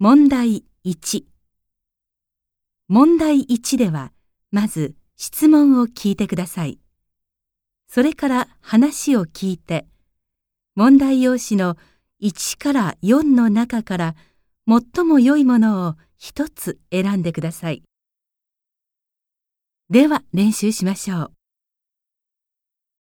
問題1問題1では、まず質問を聞いてください。それから話を聞いて、問題用紙の1から4の中から最も良いものを1つ選んでください。では練習しましょう。